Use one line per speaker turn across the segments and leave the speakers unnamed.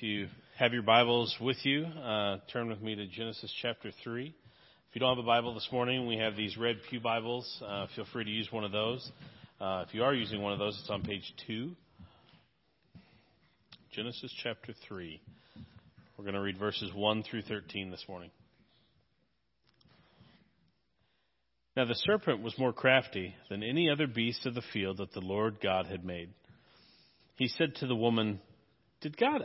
If you have your Bibles with you, uh, turn with me to Genesis chapter 3. If you don't have a Bible this morning, we have these red Pew Bibles. Uh, feel free to use one of those. Uh, if you are using one of those, it's on page 2. Genesis chapter 3. We're going to read verses 1 through 13 this morning. Now the serpent was more crafty than any other beast of the field that the Lord God had made. He said to the woman, Did God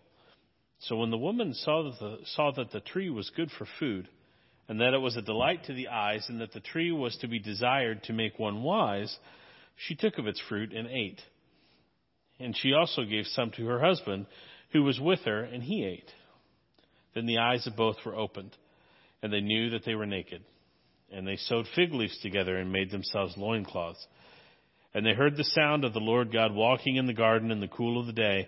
So when the woman saw that the, saw that the tree was good for food, and that it was a delight to the eyes, and that the tree was to be desired to make one wise, she took of its fruit and ate. And she also gave some to her husband, who was with her, and he ate. Then the eyes of both were opened, and they knew that they were naked. And they sewed fig leaves together and made themselves loincloths. And they heard the sound of the Lord God walking in the garden in the cool of the day,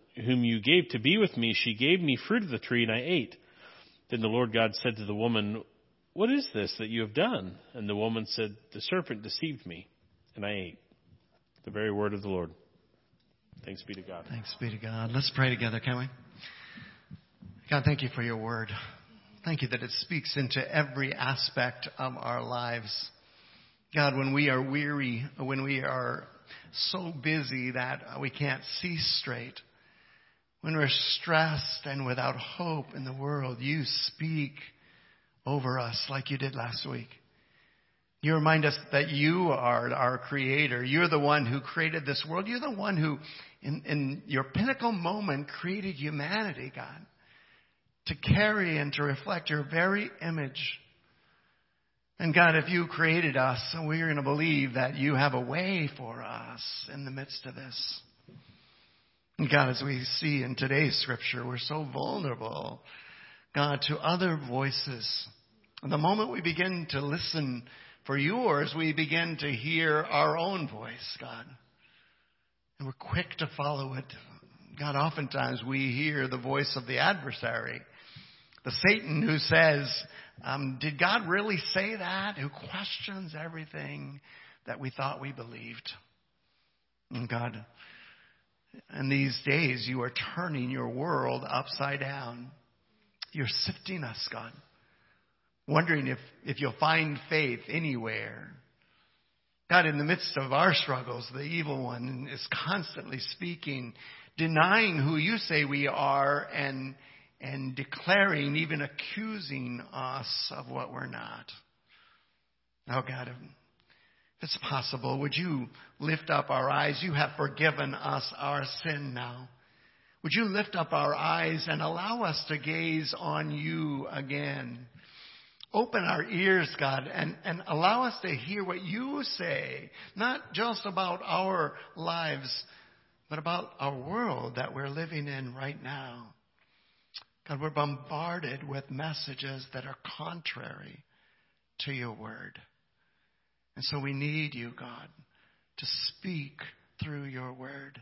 whom you gave to be with me, she gave me fruit of the tree, and I ate. Then the Lord God said to the woman, What is this that you have done? And the woman said, The serpent deceived me, and I ate. The very word of the Lord. Thanks be to God.
Thanks be to God. Let's pray together, can we? God, thank you for your word. Thank you that it speaks into every aspect of our lives. God, when we are weary, when we are so busy that we can't see straight, when we're stressed and without hope in the world, you speak over us like you did last week. You remind us that you are our creator. You're the one who created this world. You're the one who, in, in your pinnacle moment, created humanity, God, to carry and to reflect your very image. And God, if you created us, we're going to believe that you have a way for us in the midst of this. God, as we see in today's scripture, we're so vulnerable, God, to other voices. And the moment we begin to listen for yours, we begin to hear our own voice, God. And we're quick to follow it. God, oftentimes we hear the voice of the adversary, the Satan who says, um, Did God really say that? Who questions everything that we thought we believed. And God, in these days, you are turning your world upside down. You're sifting us, God wondering if, if you'll find faith anywhere. God, in the midst of our struggles, the evil one is constantly speaking, denying who you say we are and, and declaring, even accusing us of what we're not. Oh God, it's possible, would you lift up our eyes? You have forgiven us our sin now. Would you lift up our eyes and allow us to gaze on you again? Open our ears, God, and, and allow us to hear what you say, not just about our lives, but about our world that we're living in right now. God, we're bombarded with messages that are contrary to your word. And so we need you, God, to speak through your word.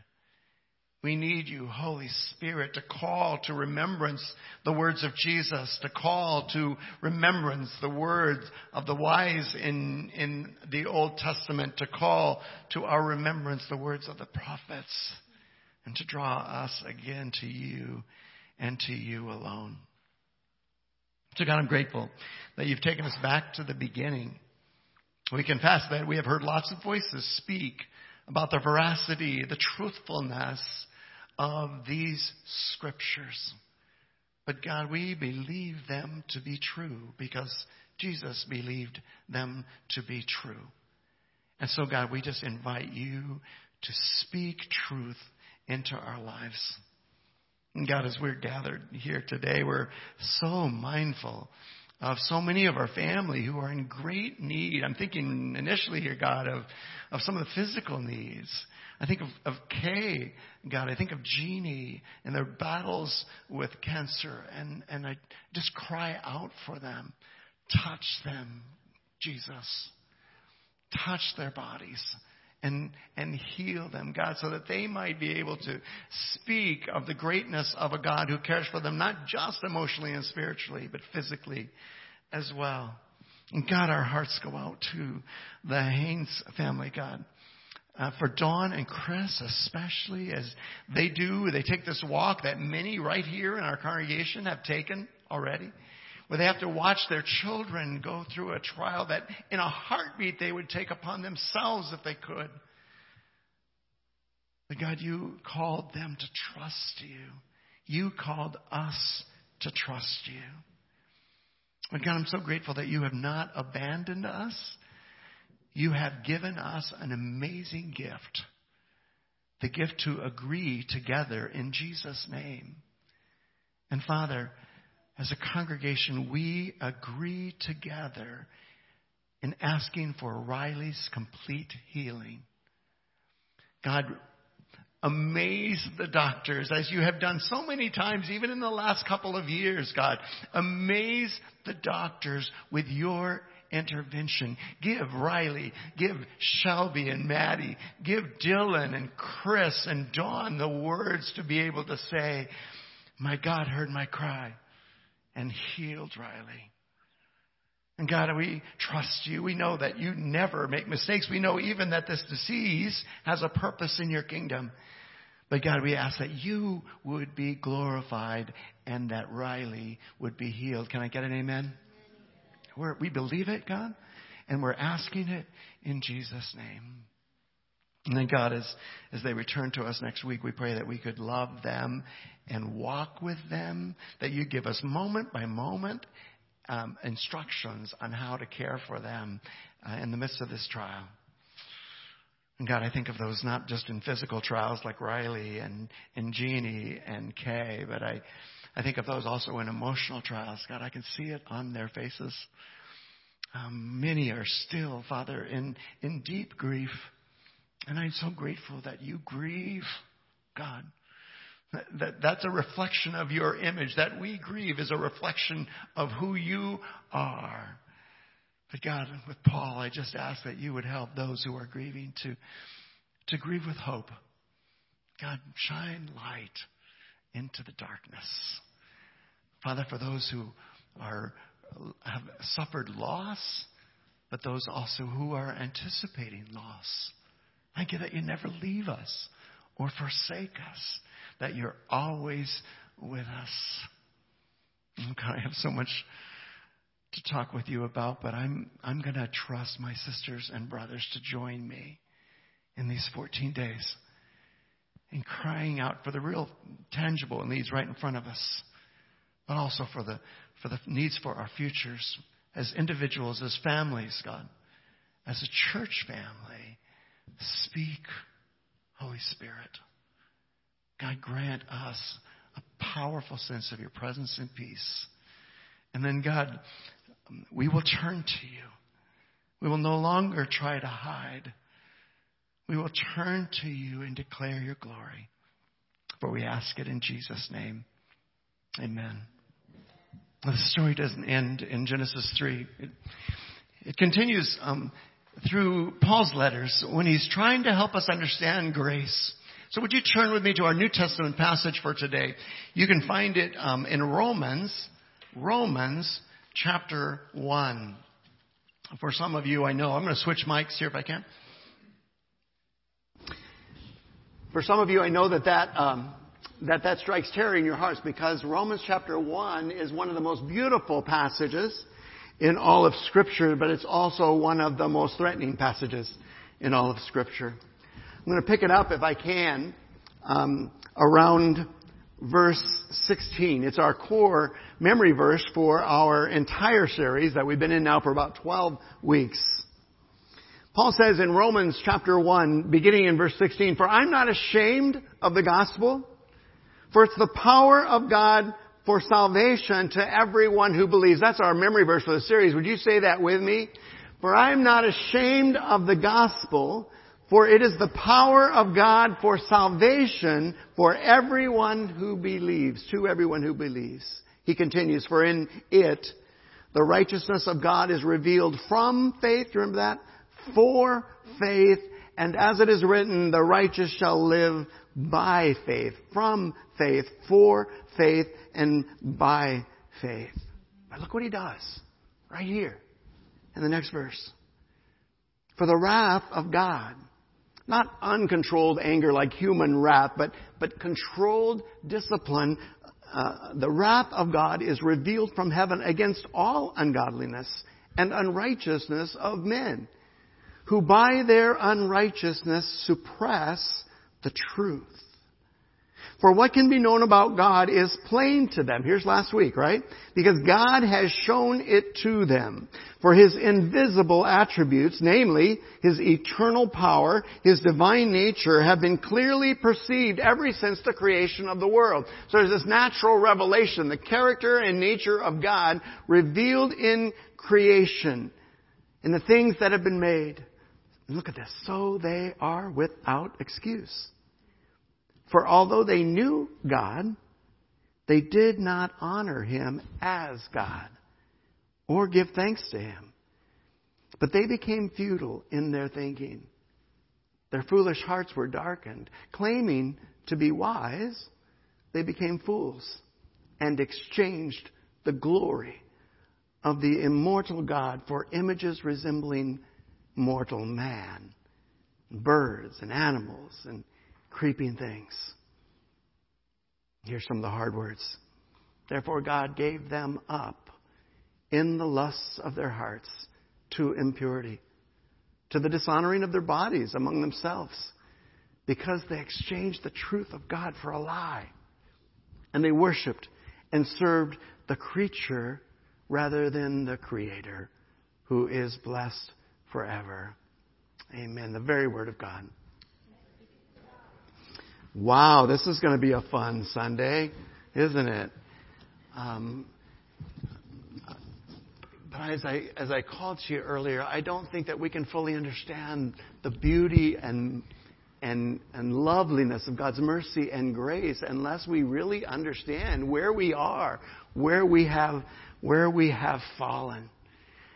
We need you, Holy Spirit, to call to remembrance the words of Jesus, to call to remembrance the words of the wise in, in the Old Testament, to call to our remembrance the words of the prophets, and to draw us again to you and to you alone. So God, I'm grateful that you've taken us back to the beginning. We confess that we have heard lots of voices speak about the veracity, the truthfulness, of these scriptures. But God, we believe them to be true because Jesus believed them to be true. And so, God, we just invite you to speak truth into our lives. And God, as we're gathered here today, we're so mindful of so many of our family who are in great need. I'm thinking initially here, God, of, of some of the physical needs. I think of, of Kay, God. I think of Jeannie and their battles with cancer. And, and I just cry out for them. Touch them, Jesus. Touch their bodies and, and heal them, God, so that they might be able to speak of the greatness of a God who cares for them, not just emotionally and spiritually, but physically as well. And God, our hearts go out to the Haynes family, God. Uh, for Dawn and Chris, especially as they do, they take this walk that many right here in our congregation have taken already where they have to watch their children go through a trial that in a heartbeat they would take upon themselves if they could. But God, you called them to trust you. You called us to trust you. But God, I'm so grateful that you have not abandoned us. You have given us an amazing gift. The gift to agree together in Jesus' name. And Father, as a congregation, we agree together in asking for Riley's complete healing. God, amaze the doctors as you have done so many times, even in the last couple of years, God. Amaze the doctors with your intervention. Give Riley, give Shelby and Maddie, give Dylan and Chris and Dawn the words to be able to say, my God heard my cry and healed Riley. And God, we trust you. We know that you never make mistakes. We know even that this disease has a purpose in your kingdom. But God, we ask that you would be glorified and that Riley would be healed. Can I get an amen? We're, we believe it, God, and we're asking it in Jesus' name. And then God, as, as they return to us next week, we pray that we could love them and walk with them, that you give us moment by moment um, instructions on how to care for them uh, in the midst of this trial. And God, I think of those not just in physical trials like Riley and, and Jeannie and Kay, but I, I think of those also in emotional trials. God, I can see it on their faces. Um, many are still, Father, in, in deep grief. And I'm so grateful that you grieve, God. That, that, that's a reflection of your image. That we grieve is a reflection of who you are. But God, with Paul, I just ask that you would help those who are grieving to, to grieve with hope. God, shine light into the darkness. Father, for those who are, have suffered loss, but those also who are anticipating loss. Thank you that you never leave us or forsake us, that you're always with us. God, I have so much to talk with you about, but I'm, I'm going to trust my sisters and brothers to join me in these 14 days in crying out for the real tangible needs right in front of us, but also for the, for the needs for our futures as individuals, as families, God, as a church family. Speak, Holy Spirit. God, grant us a powerful sense of your presence and peace. And then, God, we will turn to you. We will no longer try to hide. We will turn to you and declare your glory. For we ask it in Jesus' name. Amen. The story doesn't end in Genesis 3. It, it continues um, through Paul's letters when he's trying to help us understand grace. So would you turn with me to our New Testament passage for today? You can find it um, in Romans, Romans chapter 1. For some of you, I know, I'm going to switch mics here if I can. For some of you, I know that that, um, that that strikes terror in your hearts because Romans chapter 1 is one of the most beautiful passages in all of Scripture, but it's also one of the most threatening passages in all of Scripture. I'm going to pick it up, if I can, um, around verse 16. It's our core memory verse for our entire series that we've been in now for about 12 weeks. Paul says in Romans chapter 1, beginning in verse 16, For I'm not ashamed of the gospel, for it's the power of God for salvation to everyone who believes. That's our memory verse for the series. Would you say that with me? For I am not ashamed of the gospel, for it is the power of God for salvation for everyone who believes, to everyone who believes. He continues, for in it the righteousness of God is revealed from faith, remember that? For faith, and as it is written, the righteous shall live by faith, from faith, for faith, and by faith. But look what he does right here in the next verse. For the wrath of God not uncontrolled anger like human wrath, but, but controlled discipline. Uh, the wrath of God is revealed from heaven against all ungodliness and unrighteousness of men, who by their unrighteousness suppress the truth. For what can be known about God is plain to them. Here's last week, right? Because God has shown it to them. For His invisible attributes, namely His eternal power, His divine nature, have been clearly perceived ever since the creation of the world. So there's this natural revelation, the character and nature of God revealed in creation, in the things that have been made. Look at this. So they are without excuse. For although they knew God, they did not honor him as God or give thanks to him. But they became futile in their thinking. Their foolish hearts were darkened. Claiming to be wise, they became fools and exchanged the glory of the immortal God for images resembling mortal man, birds and animals and creeping things. Here's some of the hard words. Therefore, God gave them up in the lusts of their hearts to impurity, to the dishonoring of their bodies among themselves, because they exchanged the truth of God for a lie. And they worshiped and served the creature rather than the Creator, who is blessed forever. Amen. The very Word of God. Wow, this is going to be a fun Sunday, isn't it? Um, but as I as I called to you earlier, I don't think that we can fully understand the beauty and and and loveliness of God's mercy and grace unless we really understand where we are, where we have where we have fallen.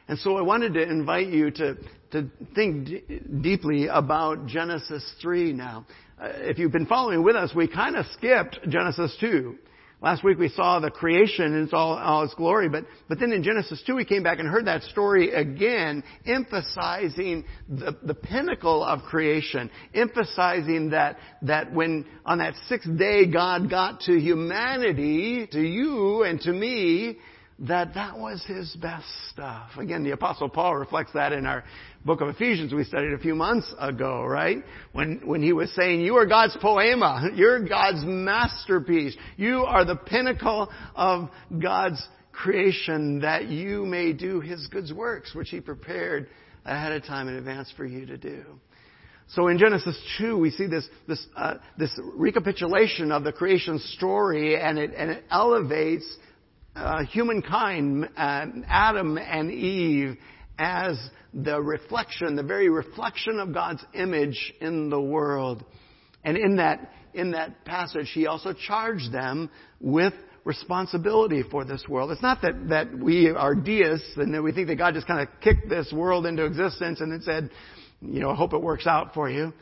And so I wanted to invite you to, to think d- deeply about Genesis 3 now. Uh, if you've been following with us, we kind of skipped Genesis 2. Last week we saw the creation its all, all, its glory, but, but then in Genesis 2 we came back and heard that story again, emphasizing the, the pinnacle of creation, emphasizing that, that when on that sixth day God got to humanity, to you and to me, that that was his best stuff. Again, the apostle Paul reflects that in our book of Ephesians we studied a few months ago, right? When, when he was saying, you are God's poiema. You're God's masterpiece. You are the pinnacle of God's creation that you may do his good works, which he prepared ahead of time in advance for you to do. So in Genesis 2, we see this, this, uh, this recapitulation of the creation story and it, and it elevates uh, humankind, uh, Adam and Eve, as the reflection, the very reflection of God's image in the world. And in that, in that passage, he also charged them with responsibility for this world. It's not that, that we are deists and that we think that God just kind of kicked this world into existence and then said, you know, I hope it works out for you.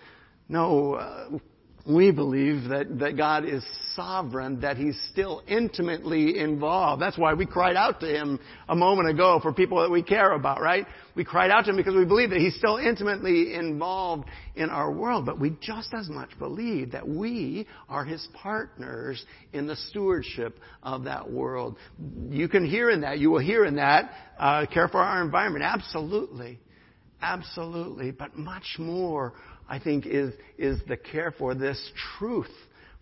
No, uh, we believe that, that God is sovereign, that He's still intimately involved. That's why we cried out to Him a moment ago for people that we care about, right? We cried out to Him because we believe that He's still intimately involved in our world, but we just as much believe that we are His partners in the stewardship of that world. You can hear in that, you will hear in that, uh, care for our environment. Absolutely. Absolutely. But much more I think, is, is the care for this truth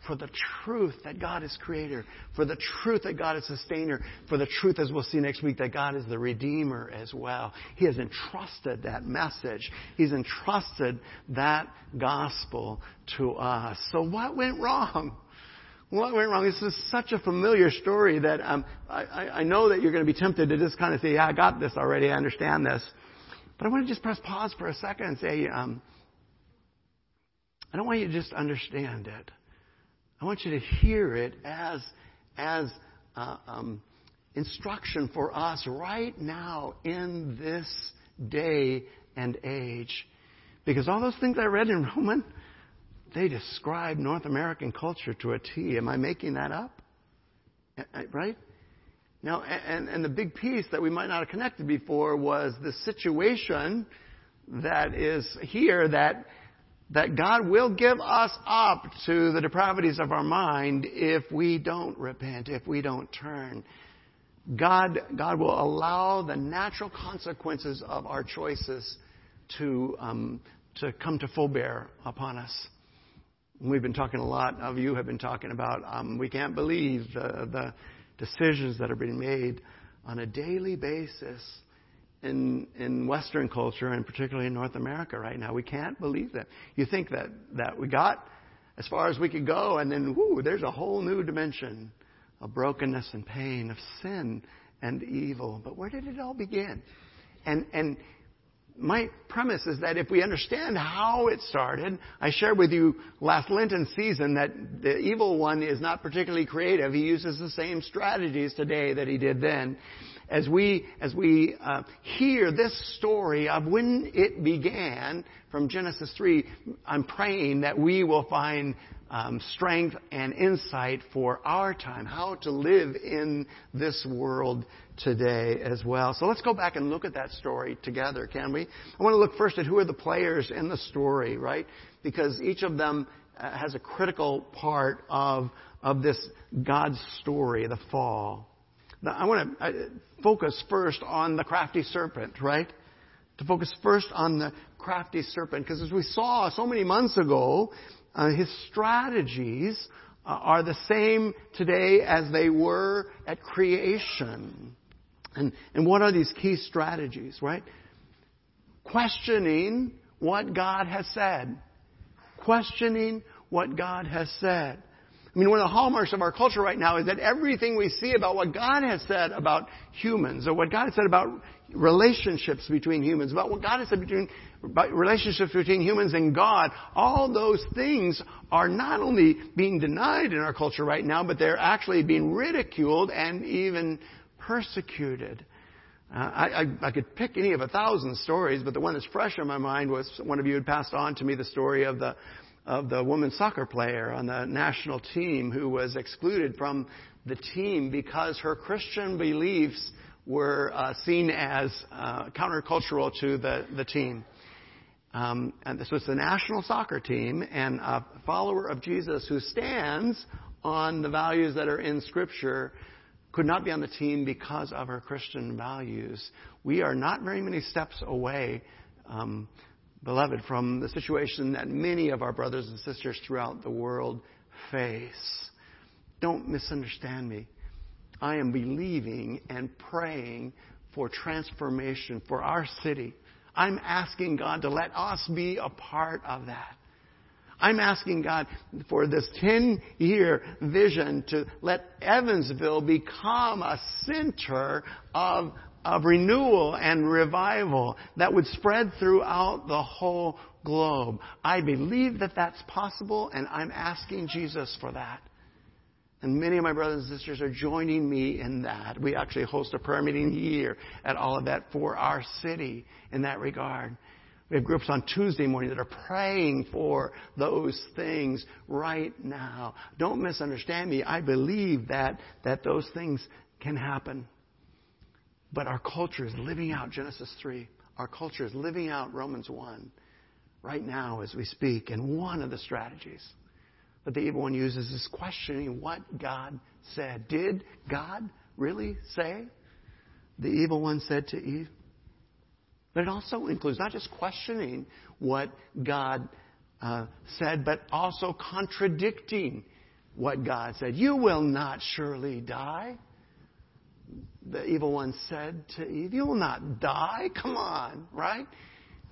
for the truth that God is creator, for the truth that God is sustainer, for the truth, as we'll see next week, that God is the redeemer as well. He has entrusted that message. He's entrusted that gospel to us. So what went wrong? What went wrong? This is such a familiar story that um, I, I know that you're going to be tempted to just kind of say, yeah, I got this already. I understand this. But I want to just press pause for a second and say, um, I don't want you to just understand it. I want you to hear it as, as uh, um, instruction for us right now in this day and age. Because all those things I read in Roman, they describe North American culture to a T. Am I making that up? Right? Now, and, and the big piece that we might not have connected before was the situation that is here that that God will give us up to the depravities of our mind if we don't repent, if we don't turn. God, God will allow the natural consequences of our choices to, um, to come to full bear upon us. We've been talking a lot of you have been talking about um, we can't believe the, the decisions that are being made on a daily basis in, in Western culture and particularly in North America right now. We can't believe that. You think that, that we got as far as we could go and then, whoo, there's a whole new dimension of brokenness and pain, of sin and evil. But where did it all begin? And, and my premise is that if we understand how it started, I shared with you last Lenten season that the evil one is not particularly creative. He uses the same strategies today that he did then as we, as we uh, hear this story of when it began from Genesis 3, I'm praying that we will find um, strength and insight for our time, how to live in this world today as well. So let's go back and look at that story together, can we? I want to look first at who are the players in the story, right? Because each of them uh, has a critical part of, of this God's story, the fall. Now, I want to focus first on the crafty serpent, right? To focus first on the crafty serpent, because as we saw so many months ago, uh, his strategies uh, are the same today as they were at creation. And, and what are these key strategies, right? Questioning what God has said. Questioning what God has said. I mean, one of the hallmarks of our culture right now is that everything we see about what God has said about humans, or what God has said about relationships between humans, about what God has said between about relationships between humans and God, all those things are not only being denied in our culture right now, but they're actually being ridiculed and even persecuted. Uh, I, I, I could pick any of a thousand stories, but the one that's fresh in my mind was one of you had passed on to me the story of the of the women's soccer player on the national team who was excluded from the team because her Christian beliefs were uh, seen as uh, countercultural to the, the team. Um, and this was the national soccer team, and a follower of Jesus who stands on the values that are in Scripture could not be on the team because of her Christian values. We are not very many steps away um, beloved, from the situation that many of our brothers and sisters throughout the world face. Don't misunderstand me. I am believing and praying for transformation for our city. I'm asking God to let us be a part of that. I'm asking God for this 10 year vision to let Evansville become a center of of renewal and revival that would spread throughout the whole globe. I believe that that's possible, and I'm asking Jesus for that. And many of my brothers and sisters are joining me in that. We actually host a prayer meeting here at Olivet for our city in that regard. We have groups on Tuesday morning that are praying for those things right now. Don't misunderstand me. I believe that, that those things can happen. But our culture is living out Genesis 3. Our culture is living out Romans 1 right now as we speak. And one of the strategies that the evil one uses is questioning what God said. Did God really say? The evil one said to Eve. But it also includes not just questioning what God uh, said, but also contradicting what God said. You will not surely die. The evil one said to Eve, You will not die. Come on, right?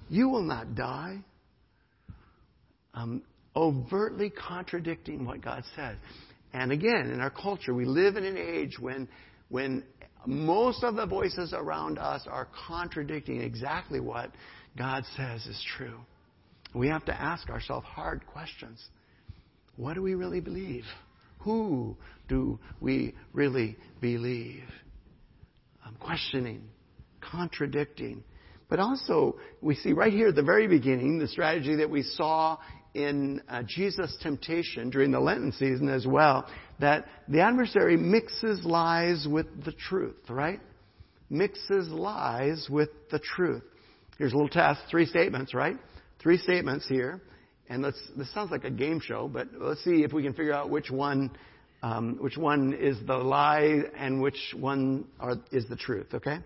You will not die. Um, overtly contradicting what God says. And again, in our culture, we live in an age when, when most of the voices around us are contradicting exactly what God says is true. We have to ask ourselves hard questions. What do we really believe? Who do we really believe? I'm questioning, contradicting. But also, we see right here at the very beginning the strategy that we saw in uh, Jesus' temptation during the Lenten season as well, that the adversary mixes lies with the truth, right? Mixes lies with the truth. Here's a little test, three statements, right? Three statements here. And let's, this sounds like a game show, but let's see if we can figure out which one, um, which one is the lie and which one are, is the truth, okay?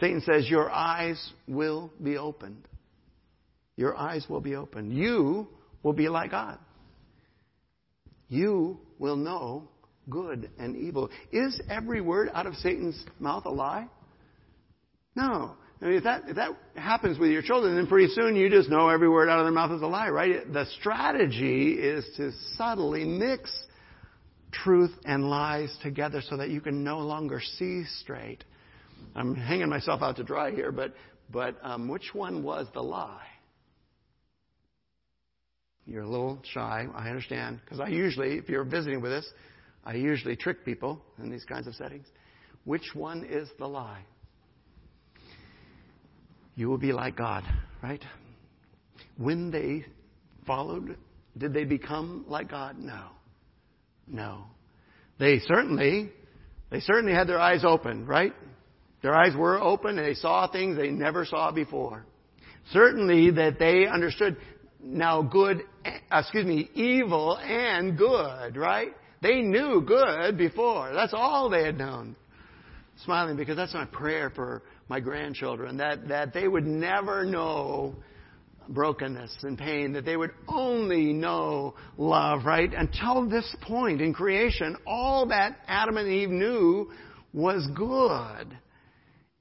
Satan says, Your eyes will be opened. Your eyes will be opened. You will be like God. You will know good and evil. Is every word out of Satan's mouth a lie? No. I mean, if that, if that happens with your children, then pretty soon you just know every word out of their mouth is a lie, right? The strategy is to subtly mix truth and lies together so that you can no longer see straight. I'm hanging myself out to dry here, but, but um, which one was the lie? You're a little shy, I understand, because I usually, if you're visiting with us, I usually trick people in these kinds of settings. Which one is the lie? You will be like God, right? When they followed, did they become like God? No. No. They certainly, they certainly had their eyes open, right? Their eyes were open and they saw things they never saw before. Certainly that they understood now good, eh, excuse me, evil and good, right? They knew good before. That's all they had known. Smiling because that's my prayer for my grandchildren, that, that they would never know brokenness and pain, that they would only know love, right? Until this point in creation, all that Adam and Eve knew was good.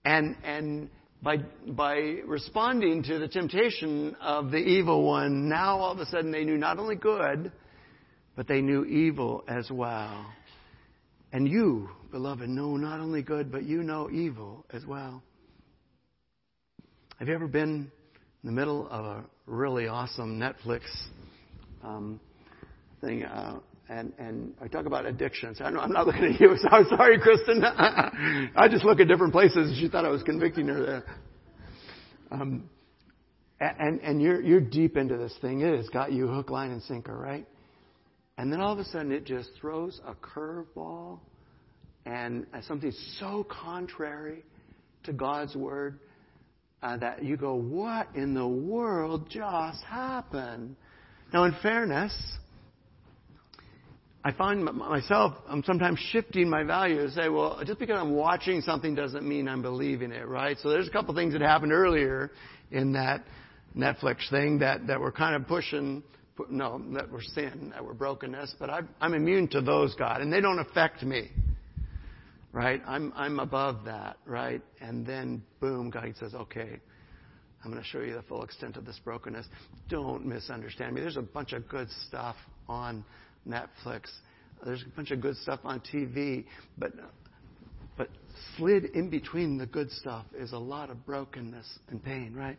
And, and by, by responding to the temptation of the evil one, now all of a sudden they knew not only good, but they knew evil as well. And you, beloved, know not only good, but you know evil as well. Have you ever been in the middle of a really awesome Netflix um, thing? Uh, and and I talk about addictions. I'm not looking at you. So I'm sorry, Kristen. I just look at different places. She thought I was convicting her there. Um, and and you're you're deep into this thing. It has got you hook, line, and sinker, right? And then all of a sudden, it just throws a curveball and something so contrary to God's word uh, that you go, what in the world just happened? Now, in fairness, I find myself, I'm sometimes shifting my value to say, well, just because I'm watching something doesn't mean I'm believing it, right? So there's a couple things that happened earlier in that Netflix thing that, that were kind of pushing, no, that were sin, that were brokenness, but I, I'm immune to those, God, and they don't affect me right? I'm, I'm above that, right? And then, boom, God says, okay, I'm going to show you the full extent of this brokenness. Don't misunderstand me. There's a bunch of good stuff on Netflix. There's a bunch of good stuff on TV, but but slid in between the good stuff is a lot of brokenness and pain, right?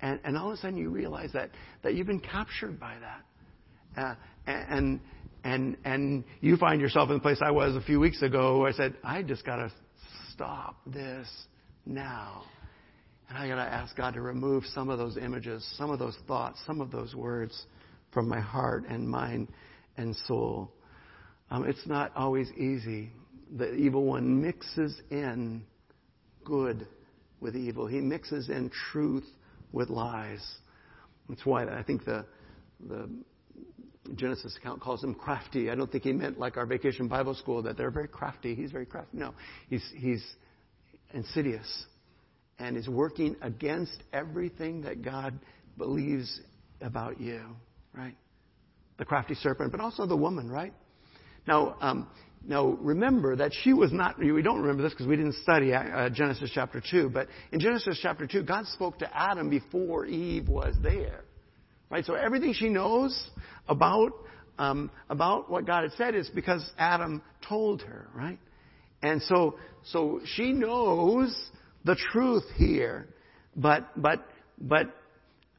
And and all of a sudden you realize that that you've been captured by that, uh, and and and you find yourself in the place I was a few weeks ago where I said, I just got to stop this now. And I got to ask God to remove some of those images, some of those thoughts, some of those words from my heart and mind and soul. Um, it's not always easy. The evil one mixes in good with evil. He mixes in truth with lies. That's why I think the the Genesis account calls him crafty. I don't think he meant like our vacation Bible school that they're very crafty. He's very crafty. No, he's, he's insidious and is working against everything that God believes about you, right? The crafty serpent, but also the woman, right? Now, um, now remember that she was not, we don't remember this because we didn't study uh, Genesis chapter 2, but in Genesis chapter 2, God spoke to Adam before Eve was there. Right? So everything she knows about, um, about what God had said is because Adam told her, right? And so, so she knows the truth here, but, but, but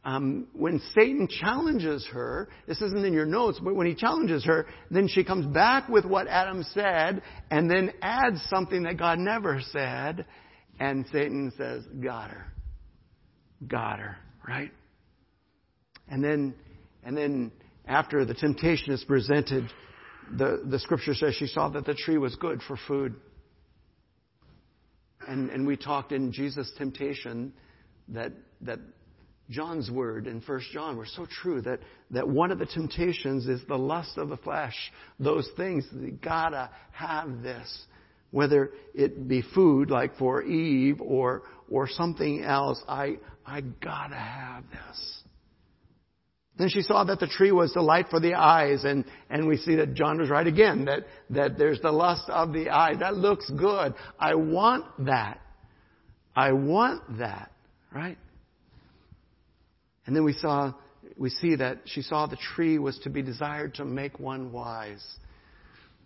um, when Satan challenges her, this isn't in your notes, but when he challenges her, then she comes back with what Adam said and then adds something that God never said, and Satan says, Got her. Got her, right? And then, and then after the temptation is presented, the, the scripture says she saw that the tree was good for food. And, and we talked in Jesus' temptation that, that John's word in 1 John were so true that, that one of the temptations is the lust of the flesh. Those things, you gotta have this. Whether it be food like for Eve or, or something else, I, I gotta have this. Then she saw that the tree was the light for the eyes, and, and we see that John was right again, that, that there's the lust of the eye. That looks good. I want that. I want that, right? And then we saw, we see that she saw the tree was to be desired to make one wise.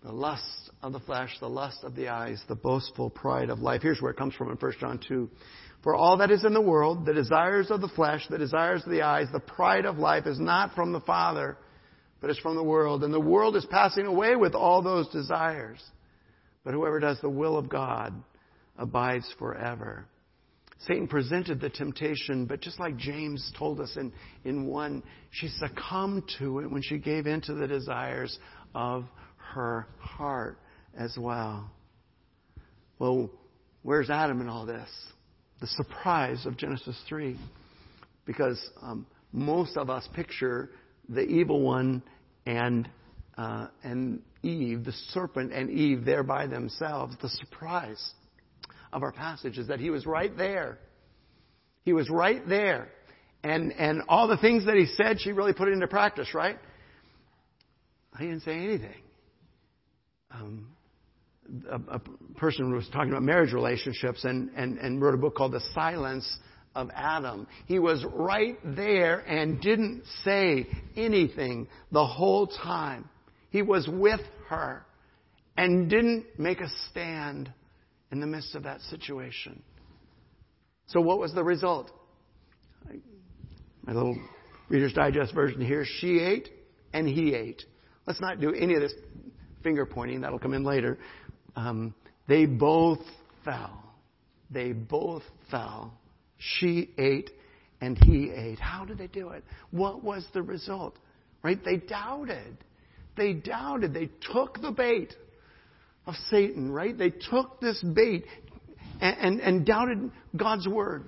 The lust of the flesh, the lust of the eyes, the boastful pride of life. Here's where it comes from in 1 John 2. For all that is in the world, the desires of the flesh, the desires of the eyes, the pride of life is not from the Father, but is from the world. And the world is passing away with all those desires. But whoever does the will of God abides forever. Satan presented the temptation, but just like James told us in, in 1, she succumbed to it when she gave in to the desires of her heart as well. Well, where's Adam in all this? The surprise of Genesis 3. Because um, most of us picture the evil one and, uh, and Eve, the serpent and Eve there by themselves. The surprise of our passage is that he was right there. He was right there. And, and all the things that he said, she really put into practice, right? I didn't say anything. Um, a, a, person was talking about marriage relationships and, and, and wrote a book called The Silence of Adam. He was right there and didn't say anything the whole time. He was with her and didn't make a stand in the midst of that situation. So, what was the result? My little Reader's Digest version here she ate and he ate. Let's not do any of this finger pointing, that'll come in later. Um, they both fell. They both fell. She ate and he ate. How did they do it? What was the result? Right? They doubted. They doubted. They took the bait of Satan, right? They took this bait and, and, and doubted God's word.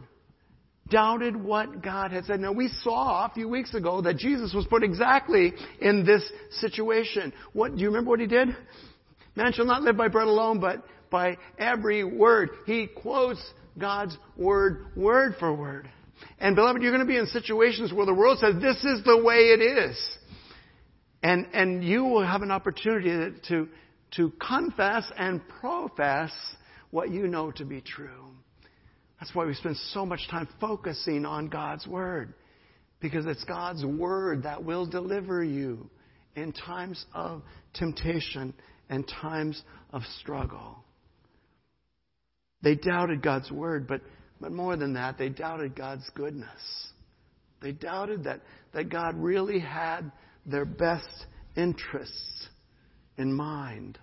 Doubted what God had said. Now we saw a few weeks ago that Jesus was put exactly in this situation. What, do you remember what he did? Man shall not live by bread alone, but by every word. He quotes God's word, word for word. And beloved, you're going to be in situations where the world says this is the way it is. And, and you will have an opportunity to, to confess and profess what you know to be true. That's why we spend so much time focusing on God's Word. Because it's God's Word that will deliver you in times of temptation and times of struggle. They doubted God's Word, but, but more than that, they doubted God's goodness. They doubted that, that God really had their best interests in mind.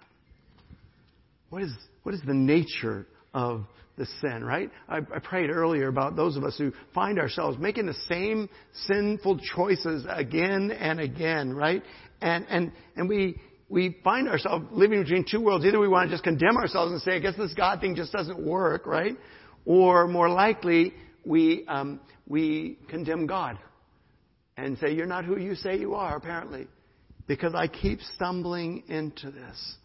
What is, what is the nature of the sin, right? I, I, prayed earlier about those of us who find ourselves making the same sinful choices again and again, right? And, and, and we, we find ourselves living between two worlds. Either we want to just condemn ourselves and say, I guess this God thing just doesn't work, right? Or more likely, we, um, we condemn God and say, You're not who you say you are, apparently, because I keep stumbling into this.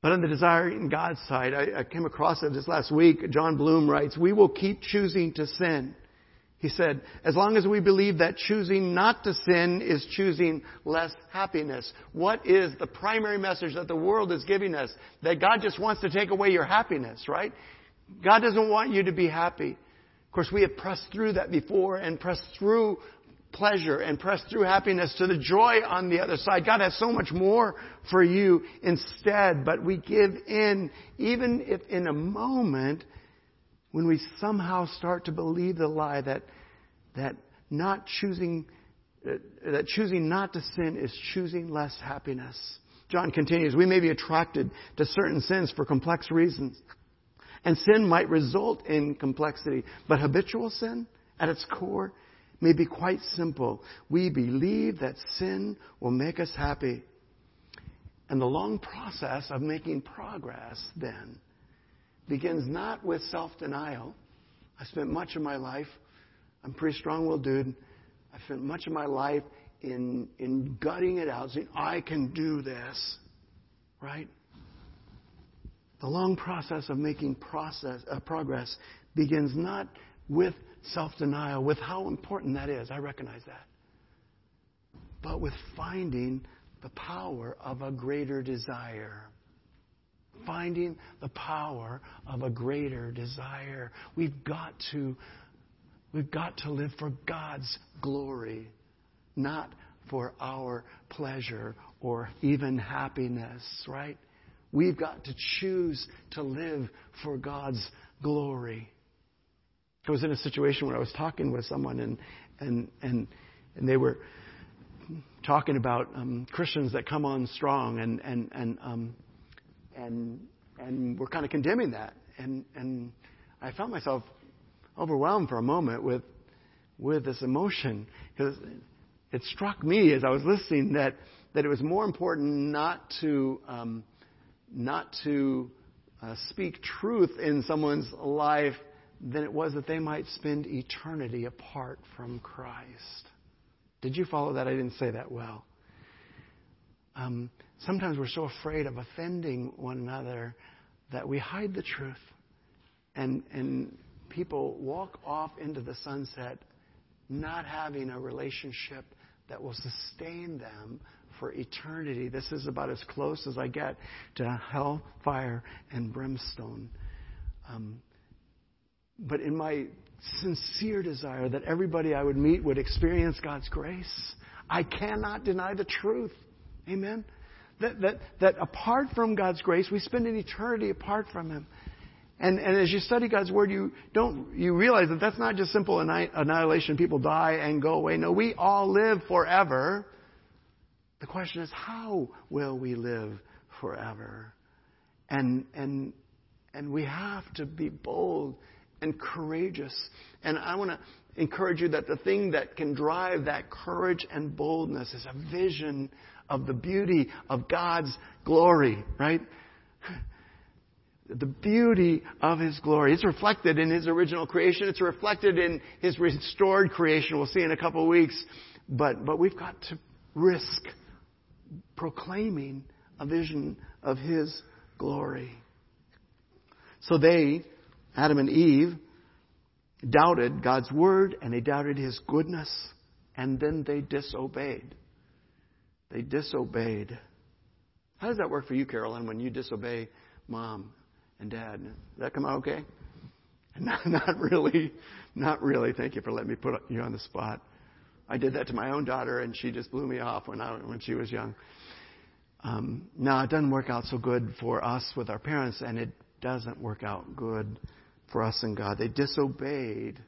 But on the desire in God's side, I, I came across it this last week. Jon Bloom writes, We will keep choosing to sin He said, as long as we believe that choosing not to sin is choosing less happiness. What is the primary message that the world is giving us? That God just wants to take away your happiness, right? God doesn't want you to be happy. Of course, we have pressed through that before and pressed through pleasure and pressed through happiness to the joy on the other side. God has so much more for you instead, but we give in even if in a moment when we somehow start to believe the lie that, that not choosing, uh, that choosing not to sin is choosing less happiness. Jon continues, we may be attracted to certain sins for complex reasons. And sin might result in complexity. But habitual sin, at its core, may be quite simple. We believe that sin will make us happy. And the long process of making progress then begins not with self denial. I spent much of my life, I'm pretty strong willed dude. I spent much of my life in, in gutting it out, saying, I can do this. Right? The long process of making process, uh, progress begins not with self denial, with how important that is. I recognize that. But with finding the power of a greater desire finding the power of a greater desire. We've got to, we've got to live for God's glory, not for our pleasure or even happiness, right? We've got to choose to live for God's glory. I was in a situation where I was talking with someone and, and, and, and they were talking about um, Christians that come on strong and, and, and um, and and we're kind of condemning that. And and I felt myself overwhelmed for a moment with with this emotion because it struck me as I was listening that that it was more important not to um, not to uh, speak truth in someone's life than it was that they might spend eternity apart from Christ. Did you follow that? I didn't say that well. Um, sometimes we're so afraid of offending one another that we hide the truth. And, and people walk off into the sunset not having a relationship that will sustain them for eternity. This is about as close as I get to hell, fire, and brimstone. Um, but in my sincere desire that everybody I would meet would experience God's grace, I cannot deny the truth. Amen? That, that, that apart from God's grace, we spend an eternity apart from Him. And, and as you study God's Word, you don't, you realize that that's not just simple annihilation. People die and go away. No, we all live forever. The question is, how will we live forever? And, and, and we have to be bold and courageous. And I want to encourage you that the thing that can drive that courage and boldness is a vision of the beauty of God's glory, right? The beauty of His glory. It's reflected in His original creation. It's reflected in His restored creation. We'll see in a couple of weeks. But, but we've got to risk proclaiming a vision of His glory. So they, Adam and Eve, doubted God's word and they doubted His goodness and then they disobeyed. They disobeyed. How does that work for you, Carolyn, when you disobey mom and dad? Does that come out okay? Not, not really. Not really. Thank you for letting me put you on the spot. I did that to my own daughter, and she just blew me off when I when she was young. Um, no, it doesn't work out so good for us with our parents, and it doesn't work out good for us and God. They disobeyed,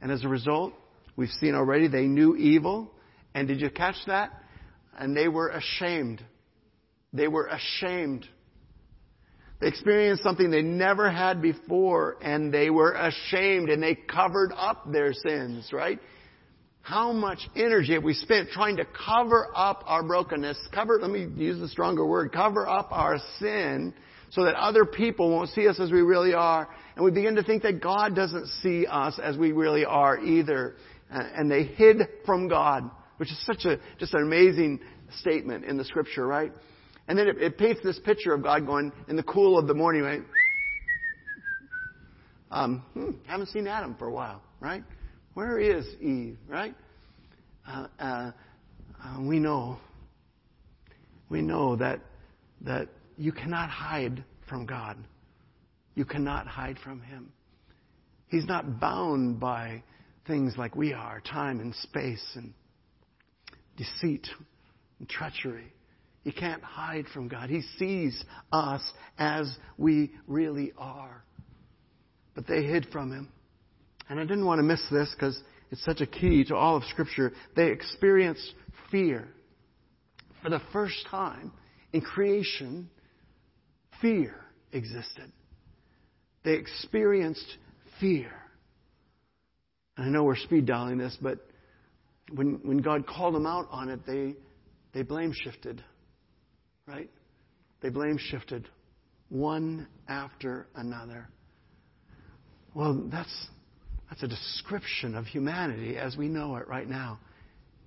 and as a result, we've seen already they knew evil. And did you catch that? And they were ashamed. They were ashamed. They experienced something they never had before, and they were ashamed, and they covered up their sins, right? How much energy have we spent trying to cover up our brokenness? Cover, let me use the stronger word, cover up our sin so that other people won't see us as we really are. And we begin to think that God doesn't see us as we really are either. And they hid from God which is such a just an amazing statement in the scripture, right? And then it, it paints this picture of God going in the cool of the morning, right? Um, hmm, haven't seen Adam for a while, right? Where is Eve, right? Uh, uh, uh, we know, we know that, that you cannot hide from God. You cannot hide from Him. He's not bound by things like we are time and space and deceit and treachery. You can't hide from God. He sees us as we really are. But they hid from Him. And I didn't want to miss this because it's such a key to all of Scripture. They experienced fear. For the first time in creation, fear existed. They experienced fear. And I know we're speed dialing this, but when, when God called them out on it, they, they blame shifted. Right? They blame shifted one after another. Well, that's, that's a description of humanity as we know it right now.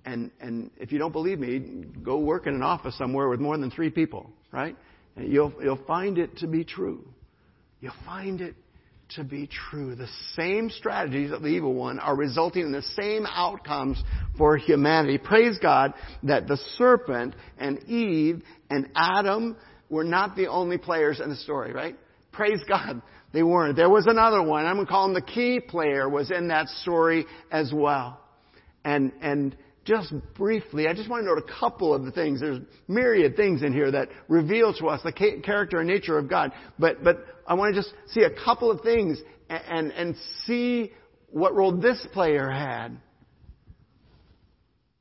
And, and if you don't believe me, go work in an office somewhere with more than three people, right? And you'll, you'll find it to be true. You'll find it to be true. The same strategies of the evil one are resulting in the same outcomes for humanity. Praise God that the serpent and Eve and Adam were not the only players in the story, right? Praise God. They weren't. There was another one. I'm going to call him the key player was in that story as well. And, and just briefly, I just want to note a couple of the things. There's myriad things in here that reveal to us the character and nature of God. But, but I want to just see a couple of things and, and, and see what role this player had.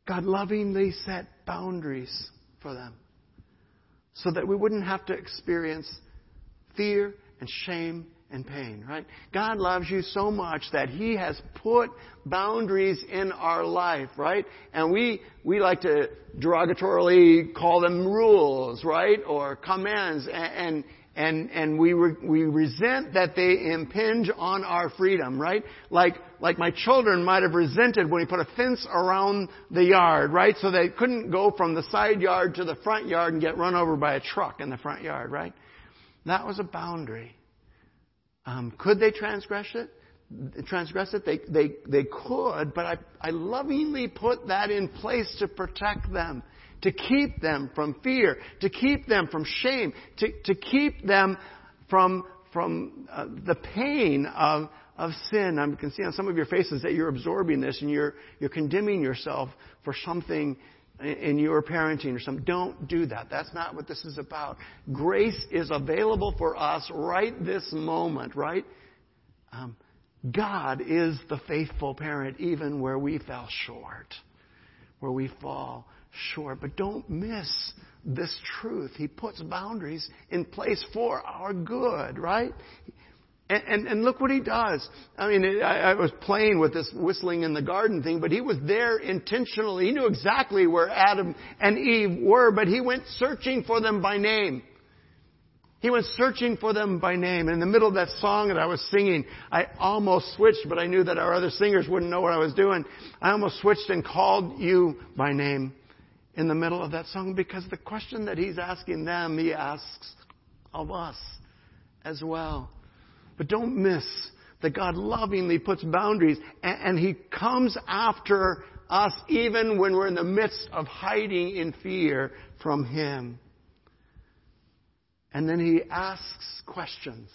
God lovingly set boundaries for them so that we wouldn't have to experience fear and shame and pain, right? God loves you so much that He has put boundaries in our life, right? And we, we like to derogatorily call them rules, right? Or commands, and, and, and, we, re, we resent that they impinge on our freedom, right? Like, like my children might have resented when we put a fence around the yard, right? So they couldn't go from the side yard to the front yard and get run over by a truck in the front yard, right? That was a boundary. Um, could they transgress it? Transgress it? They, they, they could, but I, I lovingly put that in place to protect them, to keep them from fear, to keep them from shame, to, to keep them from, from uh, the pain of, of sin. I can see on some of your faces that you're absorbing this and you're, you're condemning yourself for something in your parenting or something. Don't do that. That's not what this is about. Grace is available for us right this moment, right? Um, God is the faithful parent even where we fell short, where we fall short. But don't miss this truth. He puts boundaries in place for our good, right? And, and, and, look what he does. I mean, I, I, was playing with this whistling in the garden thing, but he was there intentionally. He knew exactly where Adam and Eve were, but he went searching for them by name. He went searching for them by name. And In the middle of that song that I was singing, I almost switched, but I knew that our other singers wouldn't know what I was doing. I almost switched and called you by name in the middle of that song because the question that he's asking them, he asks of us as well. But don't miss that God lovingly puts boundaries and, and He comes after us even when we're in the midst of hiding in fear from Him. And then He asks questions.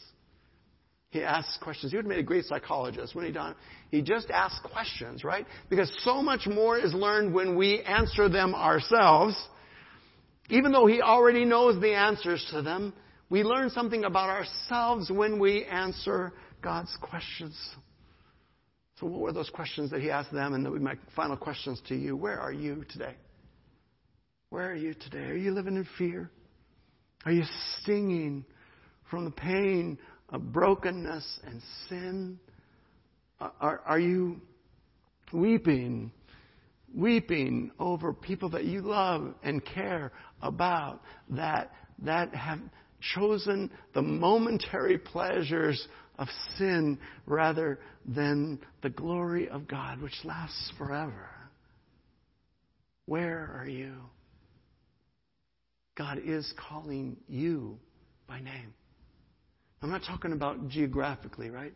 He asks questions. He would have made a great psychologist, when he done? He just asks questions, right? Because so much more is learned when we answer them ourselves. Even though he already knows the answers to them, we learn something about ourselves when we answer God's questions. So, what were those questions that He asked them? And my final questions to you Where are you today? Where are you today? Are you living in fear? Are you stinging from the pain of brokenness and sin? Are, are you weeping, weeping over people that you love and care about that, that have chosen the momentary pleasures of sin rather than the glory of God, which lasts forever. Where are you? God is calling you by name. I'm not talking about geographically, right?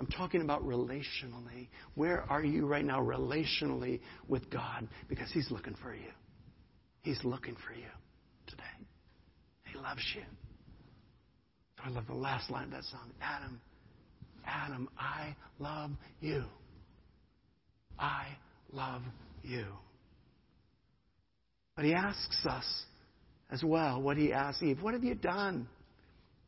I'm talking about relationally. Where are you right now relationally with God? Because He's looking for you. He's looking for you today. He loves you. I love the last line of that song Adam, Adam, I love you. I love you. But he asks us as well what he asked Eve What have you done?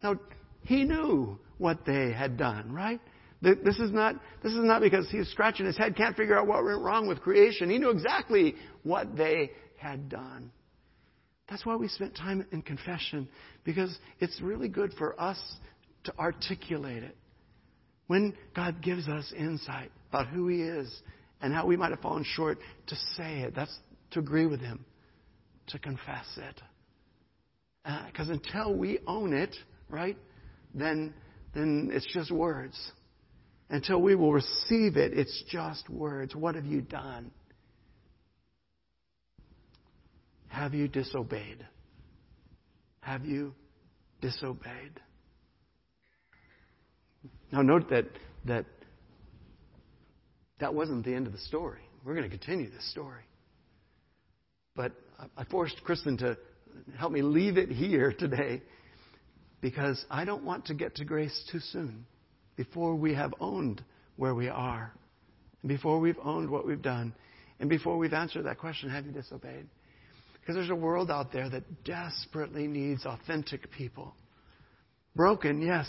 Now, he knew what they had done, right? This is not, this is not because he's scratching his head, can't figure out what went wrong with creation. He knew exactly what they had done. That's why we spent time in confession, because it's really good for us to articulate it. When God gives us insight about who He is and how we might have fallen short, to say it. That's to agree with Him, to confess it. Because uh, until we own it, right, then, then it's just words. Until we will receive it, it's just words. What have you done? Have you disobeyed? Have you disobeyed? Now, note that, that that wasn't the end of the story. We're going to continue this story. But I forced Kristen to help me leave it here today because I don't want to get to grace too soon before we have owned where we are, and before we've owned what we've done, and before we've answered that question have you disobeyed? Because there's a world out there that desperately needs authentic people. Broken, yes,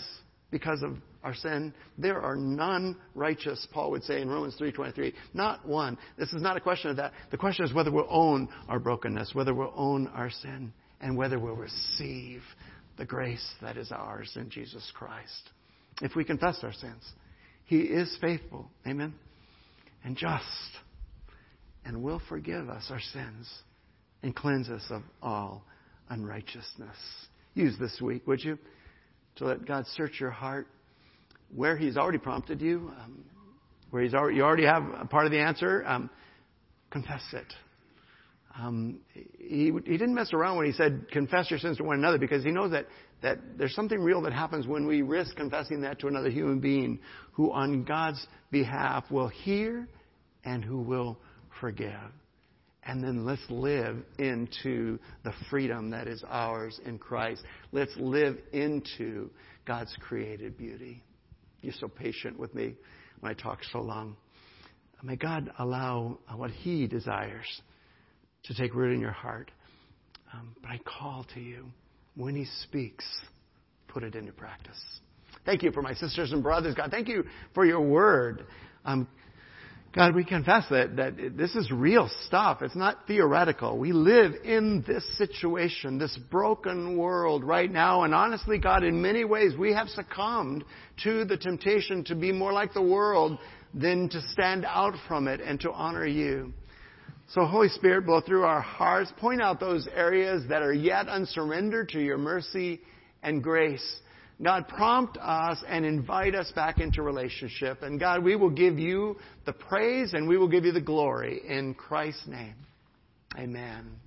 because of our sin. There are none righteous, Paul would say in Romans 3.23. Not one. This is not a question of that. The question is whether we'll own our brokenness, whether we'll own our sin, and whether we'll receive the grace that is ours in Jesus Christ. If we confess our sins, He is faithful. Amen. And just. And will forgive us our sins and cleanse us of all unrighteousness. Use this week, would you? to let God search your heart where He's already prompted you, um, where He's already, you already have a part of the answer. Um, confess it. Um, he, he didn't mess around when he said, confess your sins to one another because he knows that, that there's something real that happens when we risk confessing that to another human being who, on God's behalf, will hear and who will forgive. And then let's live into the freedom that is ours in Christ. Let's live into God's created beauty. You're so patient with me when I talk so long. May God allow what He desires to take root in your heart. Um, but I call to you when He speaks, put it into practice. Thank you for my sisters and brothers, God. Thank you for your word. Um, God, we confess that, that this is real stuff. It's not theoretical. We live in this situation, this broken world right now. And honestly, God, in many ways, we have succumbed to the temptation to be more like the world than to stand out from it and to honor you. So, Holy Spirit, blow through our hearts, point out those areas that are yet unsurrendered to your mercy and grace. God, prompt us and invite us back into relationship. And God, we will give you the praise and we will give you the glory in Christ's name. Amen.